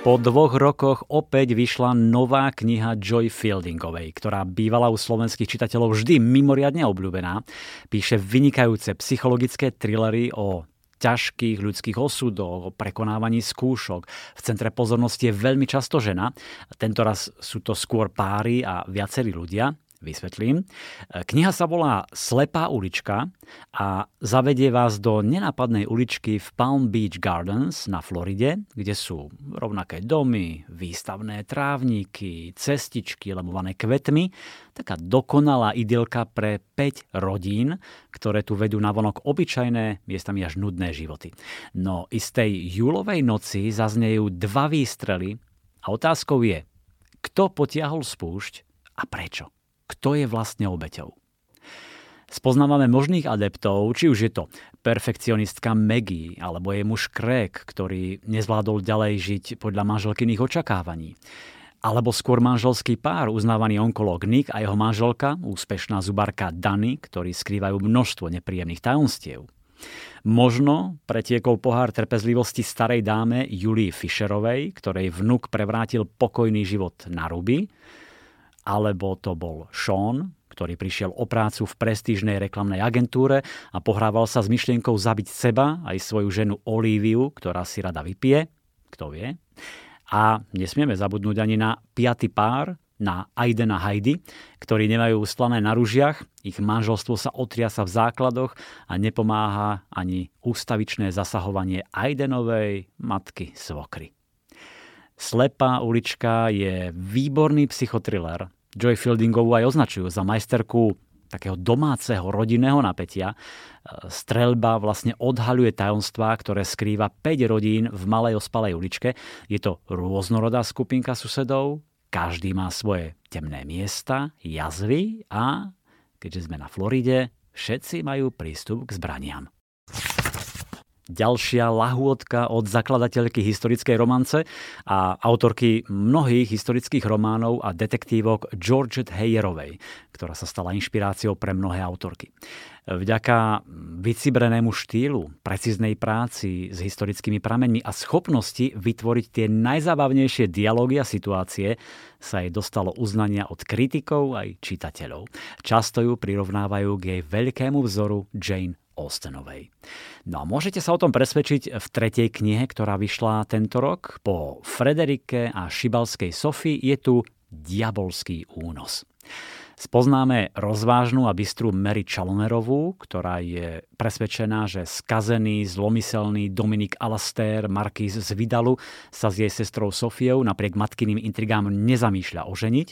Po dvoch rokoch opäť vyšla nová kniha Joy Fieldingovej, ktorá bývala u slovenských čitateľov vždy mimoriadne obľúbená. Píše vynikajúce psychologické thrillery o ťažkých ľudských osudoch, o prekonávaní skúšok. V centre pozornosti je veľmi často žena. Tento raz sú to skôr páry a viacerí ľudia. Vysvetlím. Kniha sa volá Slepá ulička a zavedie vás do nenápadnej uličky v Palm Beach Gardens na Floride, kde sú rovnaké domy, výstavné trávniky, cestičky lemované kvetmi. Taká dokonalá idylka pre 5 rodín, ktoré tu vedú na vonok obyčajné, miestami až nudné životy. No istej júlovej noci zaznejú dva výstrely a otázkou je, kto potiahol spúšť a prečo kto je vlastne obeťou. Spoznávame možných adeptov, či už je to perfekcionistka Maggie alebo jej muž Craig, ktorý nezvládol ďalej žiť podľa manželkyných očakávaní. Alebo skôr manželský pár, uznávaný onkolog Nick a jeho manželka, úspešná zubarka Dany, ktorí skrývajú množstvo nepríjemných tajomstiev. Možno pretiekol pohár trpezlivosti starej dáme Julii Fischerovej, ktorej vnuk prevrátil pokojný život na ruby, alebo to bol Sean, ktorý prišiel o prácu v prestížnej reklamnej agentúre a pohrával sa s myšlienkou zabiť seba aj svoju ženu Olíviu, ktorá si rada vypije, kto vie. A nesmieme zabudnúť ani na piaty pár, na Aiden a Heidi, ktorí nemajú ustlané na ružiach, ich manželstvo sa otriasa v základoch a nepomáha ani ústavičné zasahovanie Aidenovej matky svokry. Slepá ulička je výborný psychotriller. Joy Fieldingovú aj označujú za majsterku takého domáceho rodinného napätia. Strelba vlastne odhaľuje tajomstvá, ktoré skrýva 5 rodín v malej ospalej uličke. Je to rôznorodá skupinka susedov, každý má svoje temné miesta, jazvy a, keďže sme na Floride, všetci majú prístup k zbraniam. Ďalšia lahôdka od zakladateľky historickej romance a autorky mnohých historických románov a detektívok Georgette Heyerovej, ktorá sa stala inšpiráciou pre mnohé autorky. Vďaka vycibrenému štýlu, precíznej práci s historickými prameňmi a schopnosti vytvoriť tie najzábavnejšie dialógy a situácie sa jej dostalo uznania od kritikov aj čitateľov. Často ju prirovnávajú k jej veľkému vzoru Jane Austenovej. No a môžete sa o tom presvedčiť v tretej knihe, ktorá vyšla tento rok. Po Frederike a Šibalskej Sofii je tu Diabolský únos. Spoznáme rozvážnu a bystrú Mary Chalonerovú, ktorá je presvedčená, že skazený, zlomyselný Dominik Alastair, markíz z Vidalu, sa s jej sestrou Sofiou napriek matkyným intrigám nezamýšľa oženiť.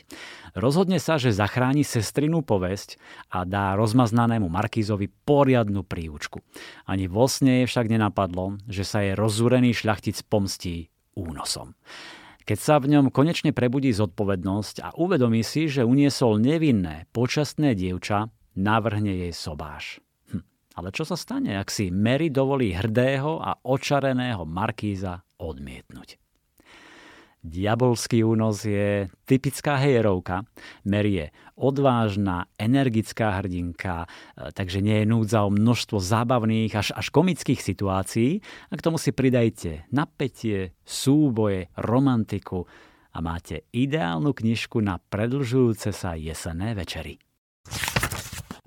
Rozhodne sa, že zachráni sestrinú povesť a dá rozmaznanému markízovi poriadnu príučku. Ani vo sne jej však nenapadlo, že sa jej rozúrený šľachtic pomstí únosom. Keď sa v ňom konečne prebudí zodpovednosť a uvedomí si, že uniesol nevinné, počastné dievča, navrhne jej sobáš. Hm. Ale čo sa stane, ak si Mary dovolí hrdého a očareného markíza odmietnúť? Diabolský únos je typická hejerovka. Mary je odvážna, energická hrdinka, e, takže nie je núdza o množstvo zábavných až, až komických situácií. A k tomu si pridajte napätie, súboje, romantiku a máte ideálnu knižku na predlžujúce sa jesenné večery.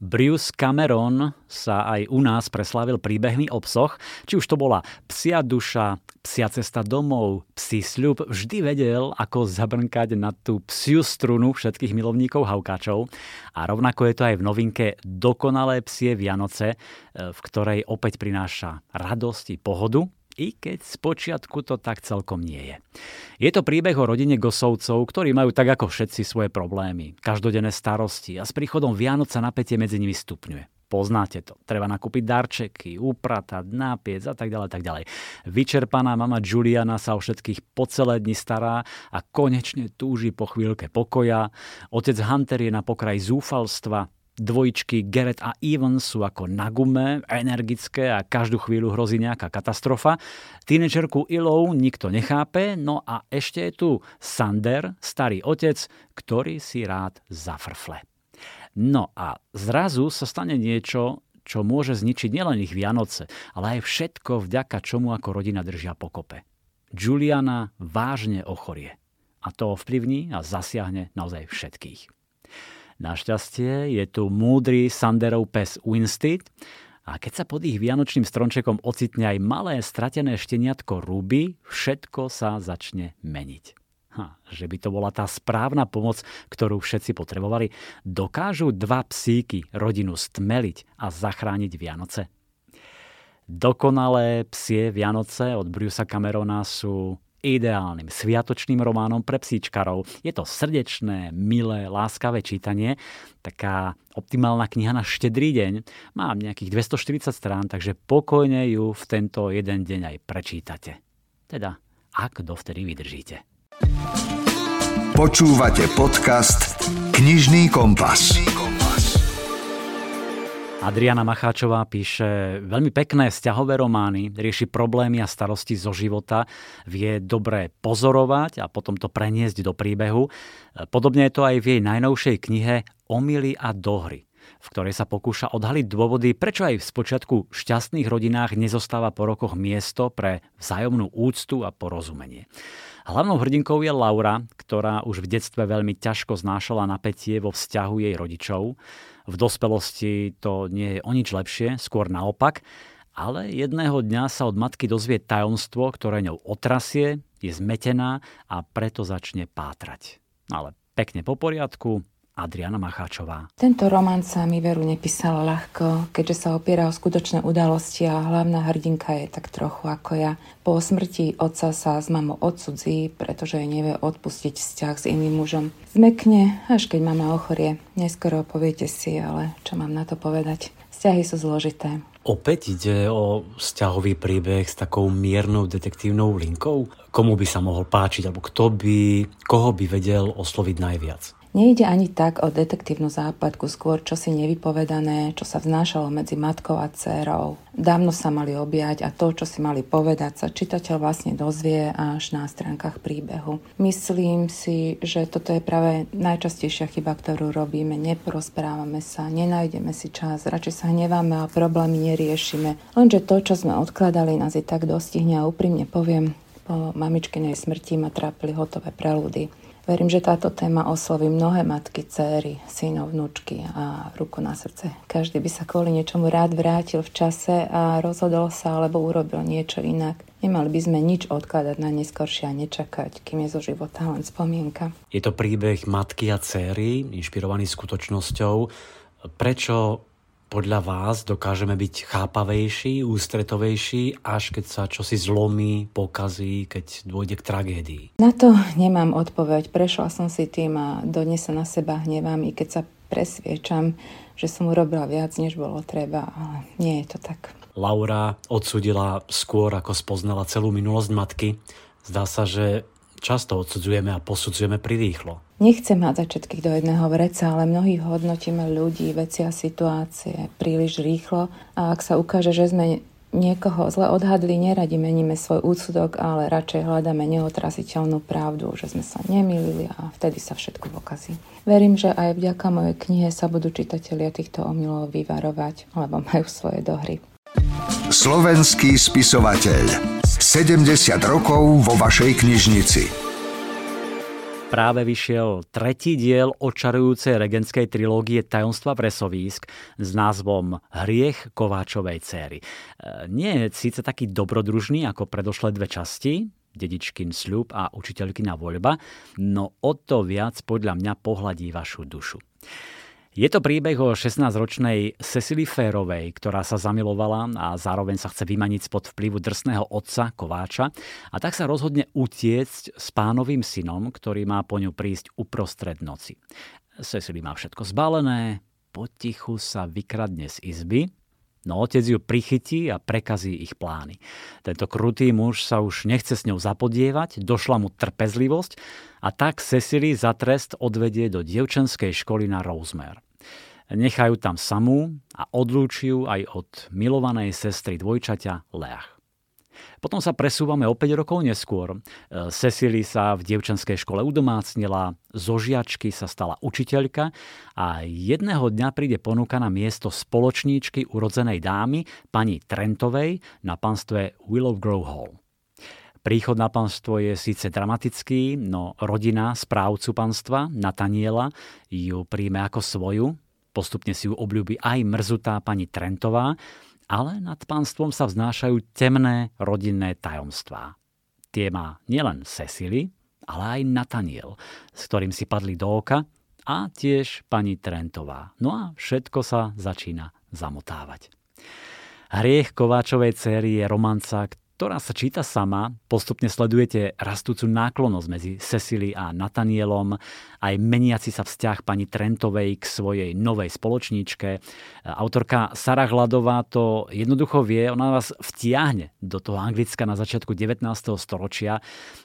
Bruce Cameron sa aj u nás preslávil príbehmi o psoch, či už to bola psia duša, psia cesta domov, psi sľub, vždy vedel, ako zabrnkať na tú psiu strunu všetkých milovníkov haukáčov. A rovnako je to aj v novinke Dokonalé psie Vianoce, e, v ktorej opäť prináša radosť i pohodu, i keď z počiatku to tak celkom nie je. Je to príbeh o rodine Gosovcov, ktorí majú tak ako všetci svoje problémy, každodenné starosti a s príchodom Vianoc sa napätie medzi nimi stupňuje. Poznáte to. Treba nakúpiť darčeky, upratať, nápiec a tak ďalej, tak ďalej. Vyčerpaná mama Juliana sa o všetkých po celé dni stará a konečne túži po chvíľke pokoja. Otec Hunter je na pokraj zúfalstva, Dvojičky Garrett a Evans sú ako na gume, energické a každú chvíľu hrozí nejaká katastrofa. Tínečerku Ilou nikto nechápe, no a ešte je tu Sander, starý otec, ktorý si rád zafrfle. No a zrazu sa stane niečo, čo môže zničiť nielen ich Vianoce, ale aj všetko, vďaka čomu ako rodina držia pokope. Juliana vážne ochorie. A to ovplyvní a zasiahne naozaj všetkých. Našťastie je tu múdry Sanderov pes Winstead a keď sa pod ich vianočným strončekom ocitne aj malé stratené šteniatko Ruby, všetko sa začne meniť. Ha, že by to bola tá správna pomoc, ktorú všetci potrebovali. Dokážu dva psíky rodinu stmeliť a zachrániť Vianoce? Dokonalé psie Vianoce od Brusa Camerona sú ideálnym sviatočným románom pre psíčkarov. Je to srdečné, milé, láskavé čítanie, taká optimálna kniha na štedrý deň. Mám nejakých 240 strán, takže pokojne ju v tento jeden deň aj prečítate. Teda, ak dovtedy vydržíte. Počúvate podcast Knižný kompas. Adriana Macháčová píše veľmi pekné vzťahové romány, rieši problémy a starosti zo života, vie dobre pozorovať a potom to preniesť do príbehu. Podobne je to aj v jej najnovšej knihe Omily a dohry v ktorej sa pokúša odhaliť dôvody, prečo aj v spočiatku šťastných rodinách nezostáva po rokoch miesto pre vzájomnú úctu a porozumenie. Hlavnou hrdinkou je Laura, ktorá už v detstve veľmi ťažko znášala napätie vo vzťahu jej rodičov. V dospelosti to nie je o nič lepšie, skôr naopak, ale jedného dňa sa od matky dozvie tajomstvo, ktoré ňou otrasie, je zmetená a preto začne pátrať. Ale pekne po poriadku, Adriana Macháčová. Tento román sa mi veru nepísal ľahko, keďže sa opiera o skutočné udalosti a hlavná hrdinka je tak trochu ako ja. Po smrti otca sa s mamou odsudzí, pretože jej nevie odpustiť vzťah s iným mužom. Zmekne, až keď mama ochorie. Neskoro poviete si, ale čo mám na to povedať? Vzťahy sú zložité. Opäť ide o vzťahový príbeh s takou miernou detektívnou linkou? Komu by sa mohol páčiť, alebo kto by, koho by vedel osloviť najviac? Nejde ani tak o detektívnu západku, skôr čo si nevypovedané, čo sa vznášalo medzi matkou a dcerou. Dávno sa mali objať a to, čo si mali povedať, sa čitateľ vlastne dozvie až na stránkach príbehu. Myslím si, že toto je práve najčastejšia chyba, ktorú robíme. Neporozprávame sa, nenájdeme si čas, radšej sa hneváme a problémy neriešime. Lenže to, čo sme odkladali, nás i tak dostihne a úprimne poviem, po mamičkinej smrti ma trápili hotové prelúdy. Verím, že táto téma osloví mnohé matky, céry, synov, vnúčky a ruku na srdce. Každý by sa kvôli niečomu rád vrátil v čase a rozhodol sa alebo urobil niečo inak. Nemali by sme nič odkladať na neskoršie a nečakať, kým je zo života len spomienka. Je to príbeh matky a céry, inšpirovaný skutočnosťou. Prečo podľa vás dokážeme byť chápavejší, ústretovejší, až keď sa čosi zlomí, pokazí, keď dôjde k tragédii? Na to nemám odpoveď. Prešla som si tým a dodnes sa na seba hnevám, i keď sa presviečam, že som urobila viac, než bolo treba, ale nie je to tak. Laura odsudila skôr, ako spoznala celú minulosť matky. Zdá sa, že často odsudzujeme a posudzujeme prirýchlo. Nechcem hádzať všetkých do jedného vreca, ale mnohých hodnotíme ľudí, veci a situácie príliš rýchlo a ak sa ukáže, že sme niekoho zle odhadli, neradi meníme svoj úsudok, ale radšej hľadáme neotrasiteľnú pravdu, že sme sa nemýlili a vtedy sa všetko pokazí. Verím, že aj vďaka mojej knihe sa budú čitatelia týchto omylov vyvarovať, lebo majú svoje dohry. Slovenský spisovateľ. 70 rokov vo vašej knižnici práve vyšiel tretí diel očarujúcej regenskej trilógie Tajomstva presovísk s názvom Hriech Kováčovej céry. E, nie je síce taký dobrodružný ako predošlé dve časti, dedičkin sľub a učiteľkina voľba, no o to viac podľa mňa pohľadí vašu dušu. Je to príbeh o 16-ročnej Cecily Férovej, ktorá sa zamilovala a zároveň sa chce vymaniť spod vplyvu drsného otca Kováča a tak sa rozhodne utiecť s pánovým synom, ktorý má po ňu prísť uprostred noci. Cecily má všetko zbalené, potichu sa vykradne z izby, no otec ju prichytí a prekazí ich plány. Tento krutý muž sa už nechce s ňou zapodievať, došla mu trpezlivosť a tak Cecily za trest odvedie do dievčenskej školy na Rosemere. Nechajú tam samú a odlúčiu aj od milovanej sestry dvojčaťa Leach. Potom sa presúvame o 5 rokov neskôr. Cecily sa v dievčenskej škole udomácnila, zo žiačky sa stala učiteľka a jedného dňa príde ponúka na miesto spoločníčky urodzenej dámy pani Trentovej na panstve Willow Grove Hall. Príchod na panstvo je síce dramatický, no rodina správcu panstva, Nataniela, ju príjme ako svoju. Postupne si ju obľúbi aj mrzutá pani Trentová, ale nad pánstvom sa vznášajú temné rodinné tajomstvá. Tie má nielen Cecily, ale aj Nataniel, s ktorým si padli do oka, a tiež pani Trentová. No a všetko sa začína zamotávať. Hriech Kováčovej céry je romanca, ktorá sa číta sama. Postupne sledujete rastúcu náklonosť medzi Cecily a Natanielom, aj meniaci sa vzťah pani Trentovej k svojej novej spoločníčke. Autorka Sara Hladová to jednoducho vie, ona vás vtiahne do toho Anglicka na začiatku 19. storočia.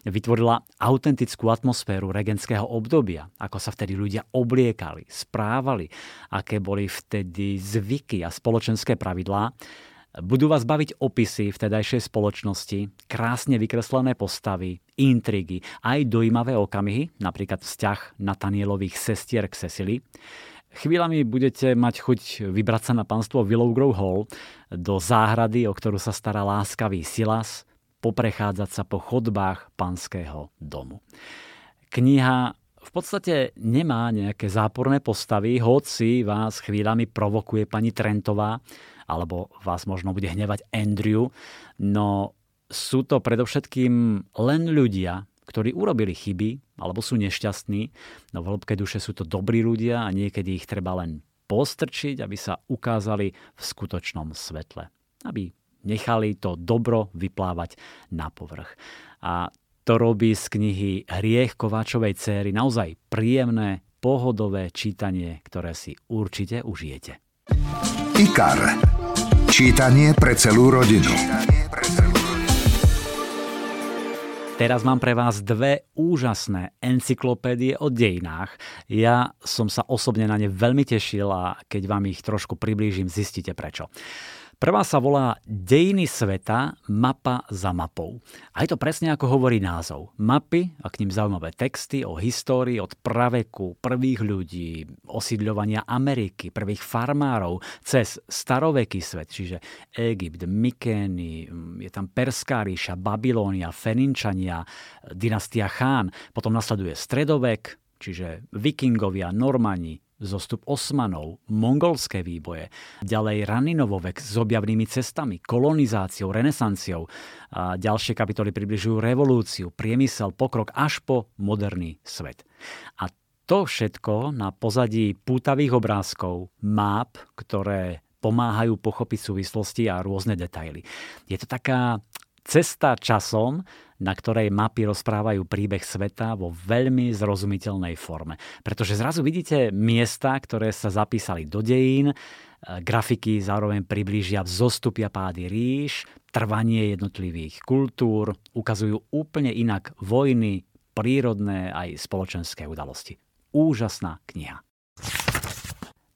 Vytvorila autentickú atmosféru regenského obdobia, ako sa vtedy ľudia obliekali, správali, aké boli vtedy zvyky a spoločenské pravidlá. Budú vás baviť opisy vtedajšej spoločnosti, krásne vykreslené postavy, intrigy, aj dojímavé okamihy, napríklad vzťah Natanielových sestier k Cecily. Chvíľami budete mať chuť vybrať sa na panstvo Willow Grove Hall do záhrady, o ktorú sa stará láskavý Silas, poprechádzať sa po chodbách panského domu. Kniha v podstate nemá nejaké záporné postavy, hoci vás chvíľami provokuje pani Trentová, alebo vás možno bude hnevať Andrew, no sú to predovšetkým len ľudia, ktorí urobili chyby alebo sú nešťastní, no v hĺbke duše sú to dobrí ľudia a niekedy ich treba len postrčiť, aby sa ukázali v skutočnom svetle. Aby nechali to dobro vyplávať na povrch. A to robí z knihy Hriech Kováčovej céry naozaj príjemné, pohodové čítanie, ktoré si určite užijete. IKAR. Čítanie pre celú rodinu. Teraz mám pre vás dve úžasné encyklopédie o dejinách. Ja som sa osobne na ne veľmi tešil a keď vám ich trošku priblížim, zistíte prečo. Prvá sa volá Dejiny sveta, mapa za mapou. A je to presne ako hovorí názov. Mapy a k ním zaujímavé texty o histórii od praveku, prvých ľudí, osídľovania Ameriky, prvých farmárov, cez staroveký svet, čiže Egypt, Mykény, je tam Perská ríša, Babilónia, Feninčania, dynastia Chán, potom nasleduje stredovek, čiže Vikingovia, Normani, zostup Osmanov, mongolské výboje, ďalej Raninovovek s objavnými cestami, kolonizáciou, renesanciou. A ďalšie kapitoly približujú revolúciu, priemysel, pokrok až po moderný svet. A to všetko na pozadí pútavých obrázkov, map, ktoré pomáhajú pochopiť súvislosti a rôzne detaily. Je to taká cesta časom, na ktorej mapy rozprávajú príbeh sveta vo veľmi zrozumiteľnej forme. Pretože zrazu vidíte miesta, ktoré sa zapísali do dejín, e, grafiky zároveň priblížia vzostupia pády ríš, trvanie jednotlivých kultúr, ukazujú úplne inak vojny, prírodné aj spoločenské udalosti. úžasná kniha.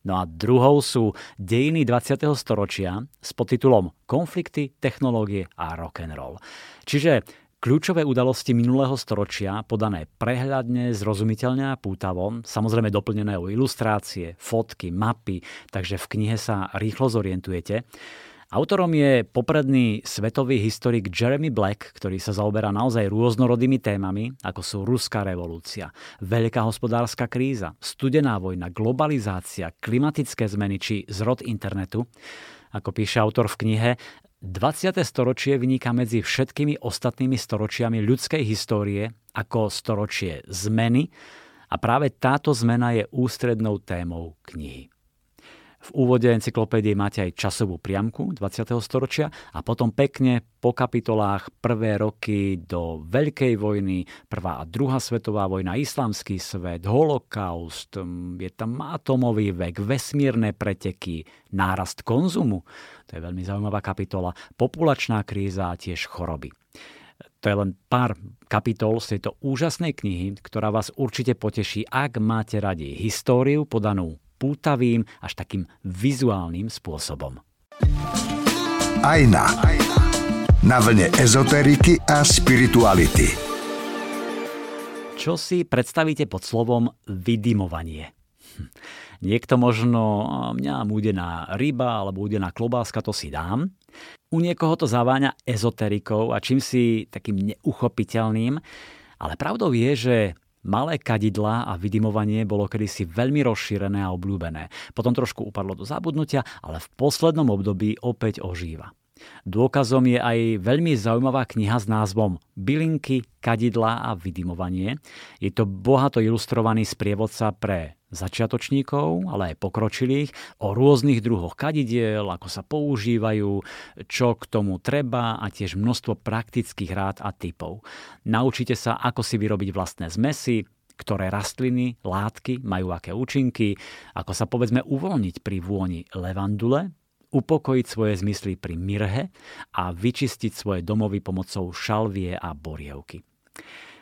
No a druhou sú Dejiny 20. storočia s podtitulom Konflikty, technológie a rock and roll. Čiže Kľúčové udalosti minulého storočia, podané prehľadne, zrozumiteľne a pútavo, samozrejme doplnené o ilustrácie, fotky, mapy, takže v knihe sa rýchlo zorientujete. Autorom je popredný svetový historik Jeremy Black, ktorý sa zaoberá naozaj rôznorodými témami, ako sú ruská revolúcia, veľká hospodárska kríza, studená vojna, globalizácia, klimatické zmeny či zrod internetu. Ako píše autor v knihe, 20. storočie vyniká medzi všetkými ostatnými storočiami ľudskej histórie ako storočie zmeny a práve táto zmena je ústrednou témou knihy. V úvode encyklopédie máte aj časovú priamku 20. storočia a potom pekne po kapitolách prvé roky do Veľkej vojny, prvá a druhá svetová vojna, islamský svet, holokaust, je tam atomový vek, vesmírne preteky, nárast konzumu, to je veľmi zaujímavá kapitola, populačná kríza a tiež choroby. To je len pár kapitol z tejto úžasnej knihy, ktorá vás určite poteší, ak máte radi históriu podanú pútavým, až takým vizuálnym spôsobom. Ajna. Na vlne ezoteriky a spirituality. Čo si predstavíte pod slovom vydimovanie? Hm. Niekto možno, mňa údená ryba alebo údená klobáska, to si dám. U niekoho to zaváňa ezoterikou a čím si takým neuchopiteľným. Ale pravdou je, že Malé kadidlá a vydimovanie bolo kedysi veľmi rozšírené a obľúbené. Potom trošku upadlo do zabudnutia, ale v poslednom období opäť ožíva. Dôkazom je aj veľmi zaujímavá kniha s názvom Bylinky, kadidlá a vydimovanie. Je to bohato ilustrovaný sprievodca pre začiatočníkov, ale aj pokročilých, o rôznych druhoch kadidiel, ako sa používajú, čo k tomu treba a tiež množstvo praktických rád a typov. Naučite sa, ako si vyrobiť vlastné zmesy, ktoré rastliny, látky majú aké účinky, ako sa povedzme uvoľniť pri vôni levandule, upokojiť svoje zmysly pri mirhe a vyčistiť svoje domovy pomocou šalvie a borievky.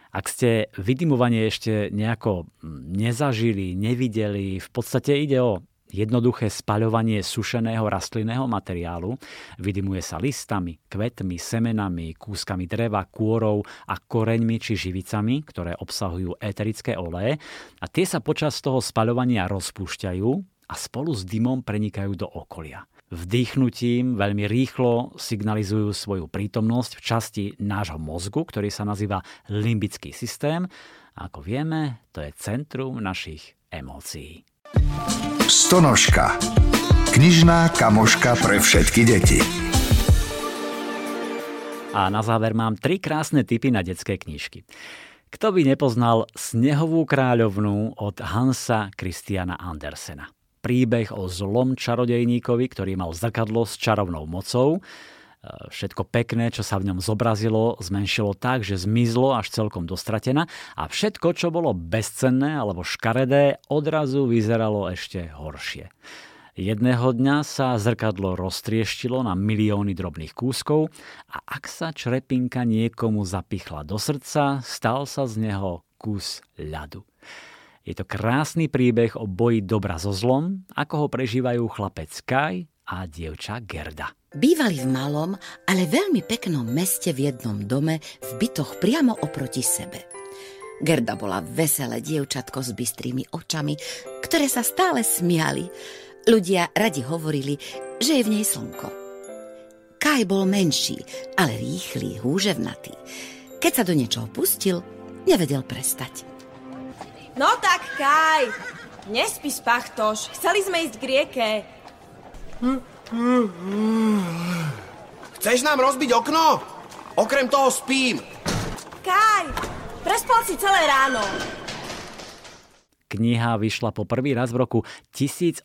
Ak ste vydimovanie ešte nejako nezažili, nevideli, v podstate ide o jednoduché spaľovanie sušeného rastlinného materiálu. Vydimuje sa listami, kvetmi, semenami, kúskami dreva, kôrov a koreňmi či živicami, ktoré obsahujú eterické oleje a tie sa počas toho spaľovania rozpúšťajú a spolu s dymom prenikajú do okolia vdýchnutím veľmi rýchlo signalizujú svoju prítomnosť v časti nášho mozgu, ktorý sa nazýva limbický systém. A ako vieme, to je centrum našich emócií. Stonožka. Knižná kamoška pre všetky deti. A na záver mám tri krásne typy na detské knižky. Kto by nepoznal Snehovú kráľovnú od Hansa Christiana Andersena? Príbeh o zlom čarodejníkovi, ktorý mal zrkadlo s čarovnou mocou. E, všetko pekné, čo sa v ňom zobrazilo, zmenšilo tak, že zmizlo až celkom dostratená a všetko, čo bolo bezcenné alebo škaredé, odrazu vyzeralo ešte horšie. Jedného dňa sa zrkadlo roztrieštilo na milióny drobných kúskov a ak sa črepinka niekomu zapichla do srdca, stal sa z neho kus ľadu. Je to krásny príbeh o boji dobra so zlom, ako ho prežívajú chlapec Kai a dievča Gerda. Bývali v malom, ale veľmi peknom meste v jednom dome v bytoch priamo oproti sebe. Gerda bola veselé dievčatko s bystrými očami, ktoré sa stále smiali. Ľudia radi hovorili, že je v nej slnko. Kaj bol menší, ale rýchly, húževnatý. Keď sa do niečoho pustil, nevedel prestať. No tak, Kaj, nespí spachtoš. Chceli sme ísť k rieke. Chceš nám rozbiť okno? Okrem toho spím. Kaj, prespal si celé ráno. Kniha vyšla po prvý raz v roku 1845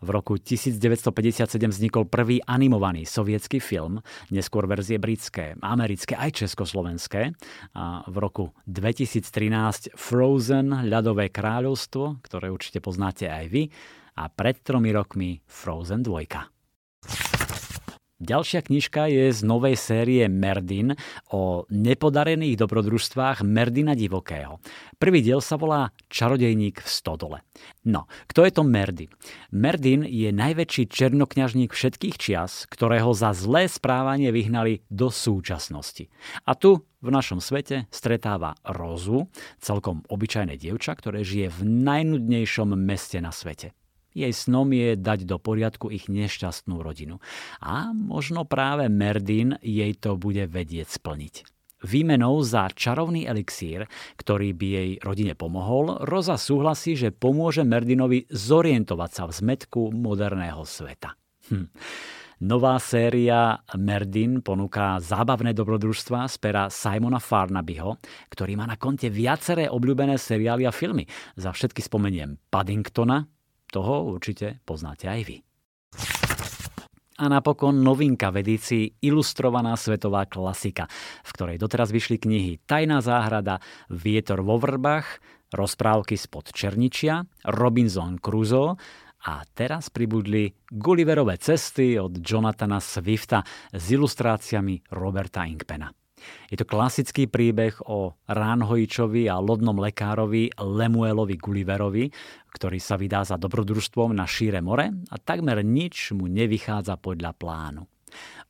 v roku 1957 vznikol prvý animovaný sovietský film, neskôr verzie britské, americké aj československé. A v roku 2013 Frozen, ľadové kráľovstvo, ktoré určite poznáte aj vy. A pred tromi rokmi Frozen 2. Ďalšia knižka je z novej série Merdin o nepodarených dobrodružstvách Merdina Divokého. Prvý diel sa volá Čarodejník v stodole. No, kto je to Merdin? Merdin je najväčší černokňažník všetkých čias, ktorého za zlé správanie vyhnali do súčasnosti. A tu v našom svete stretáva Rozu, celkom obyčajné dievča, ktoré žije v najnudnejšom meste na svete. Jej snom je dať do poriadku ich nešťastnú rodinu. A možno práve Merdin jej to bude vedieť splniť. Výmenou za čarovný elixír, ktorý by jej rodine pomohol, Roza súhlasí, že pomôže Merdinovi zorientovať sa v zmetku moderného sveta. Hm. Nová séria Merdin ponúka zábavné dobrodružstva z pera Simona Farnabyho, ktorý má na konte viaceré obľúbené seriály a filmy. Za všetky spomeniem Paddingtona, toho určite poznáte aj vy. A napokon novinka v edícii Ilustrovaná svetová klasika, v ktorej doteraz vyšli knihy Tajná záhrada, Vietor vo vrbách, Rozprávky spod Černičia, Robinson Crusoe a teraz pribudli Gulliverové cesty od Jonathana Swifta s ilustráciami Roberta Inkpena. Je to klasický príbeh o Ránhojičovi a lodnom lekárovi Lemuelovi Gulliverovi, ktorý sa vydá za dobrodružstvom na šíre more a takmer nič mu nevychádza podľa plánu.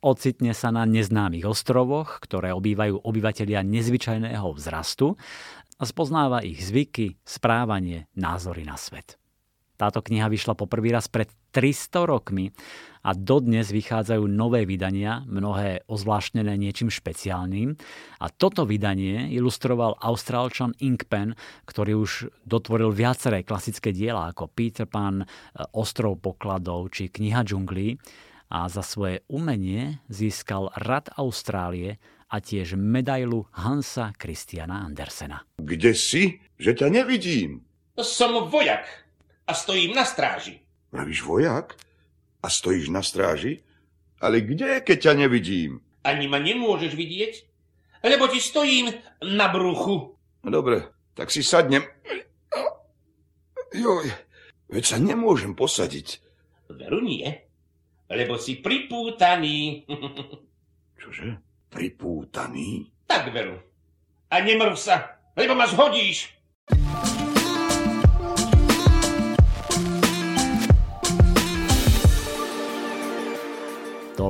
Ocitne sa na neznámych ostrovoch, ktoré obývajú obyvatelia nezvyčajného vzrastu a spoznáva ich zvyky, správanie, názory na svet. Táto kniha vyšla poprvý raz pred 300 rokmi a dodnes vychádzajú nové vydania, mnohé ozvláštnené niečím špeciálnym. A toto vydanie ilustroval austrálčan Inkpen, ktorý už dotvoril viaceré klasické diela ako Peter Pan, Ostrov pokladov či Kniha džunglí a za svoje umenie získal Rad Austrálie a tiež medailu Hansa Christiana Andersena. Kde si? Že ťa nevidím. Som vojak a stojím na stráži. Pravíš vojak? A stojíš na stráži? Ale kde, keď ťa nevidím? Ani ma nemôžeš vidieť, lebo ti stojím na bruchu. No dobre, tak si sadnem. Joj, veď sa nemôžem posadiť. Veru nie, lebo si pripútaný. <laughs> Čože? Pripútaný? Tak veru. A nemrv sa, lebo ma zhodíš.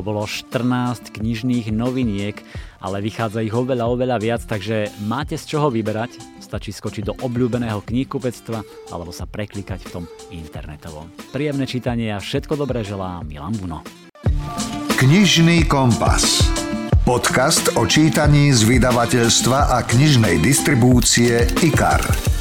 Bolo 14 knižných noviniek, ale vychádza ich oveľa, oveľa viac, takže máte z čoho vyberať. Stačí skočiť do obľúbeného knihkupectva alebo sa preklikať v tom internetovom. Príjemné čítanie a všetko dobré želá Milan Buno. Knižný kompas. Podcast o čítaní z vydavateľstva a knižnej distribúcie IKAR.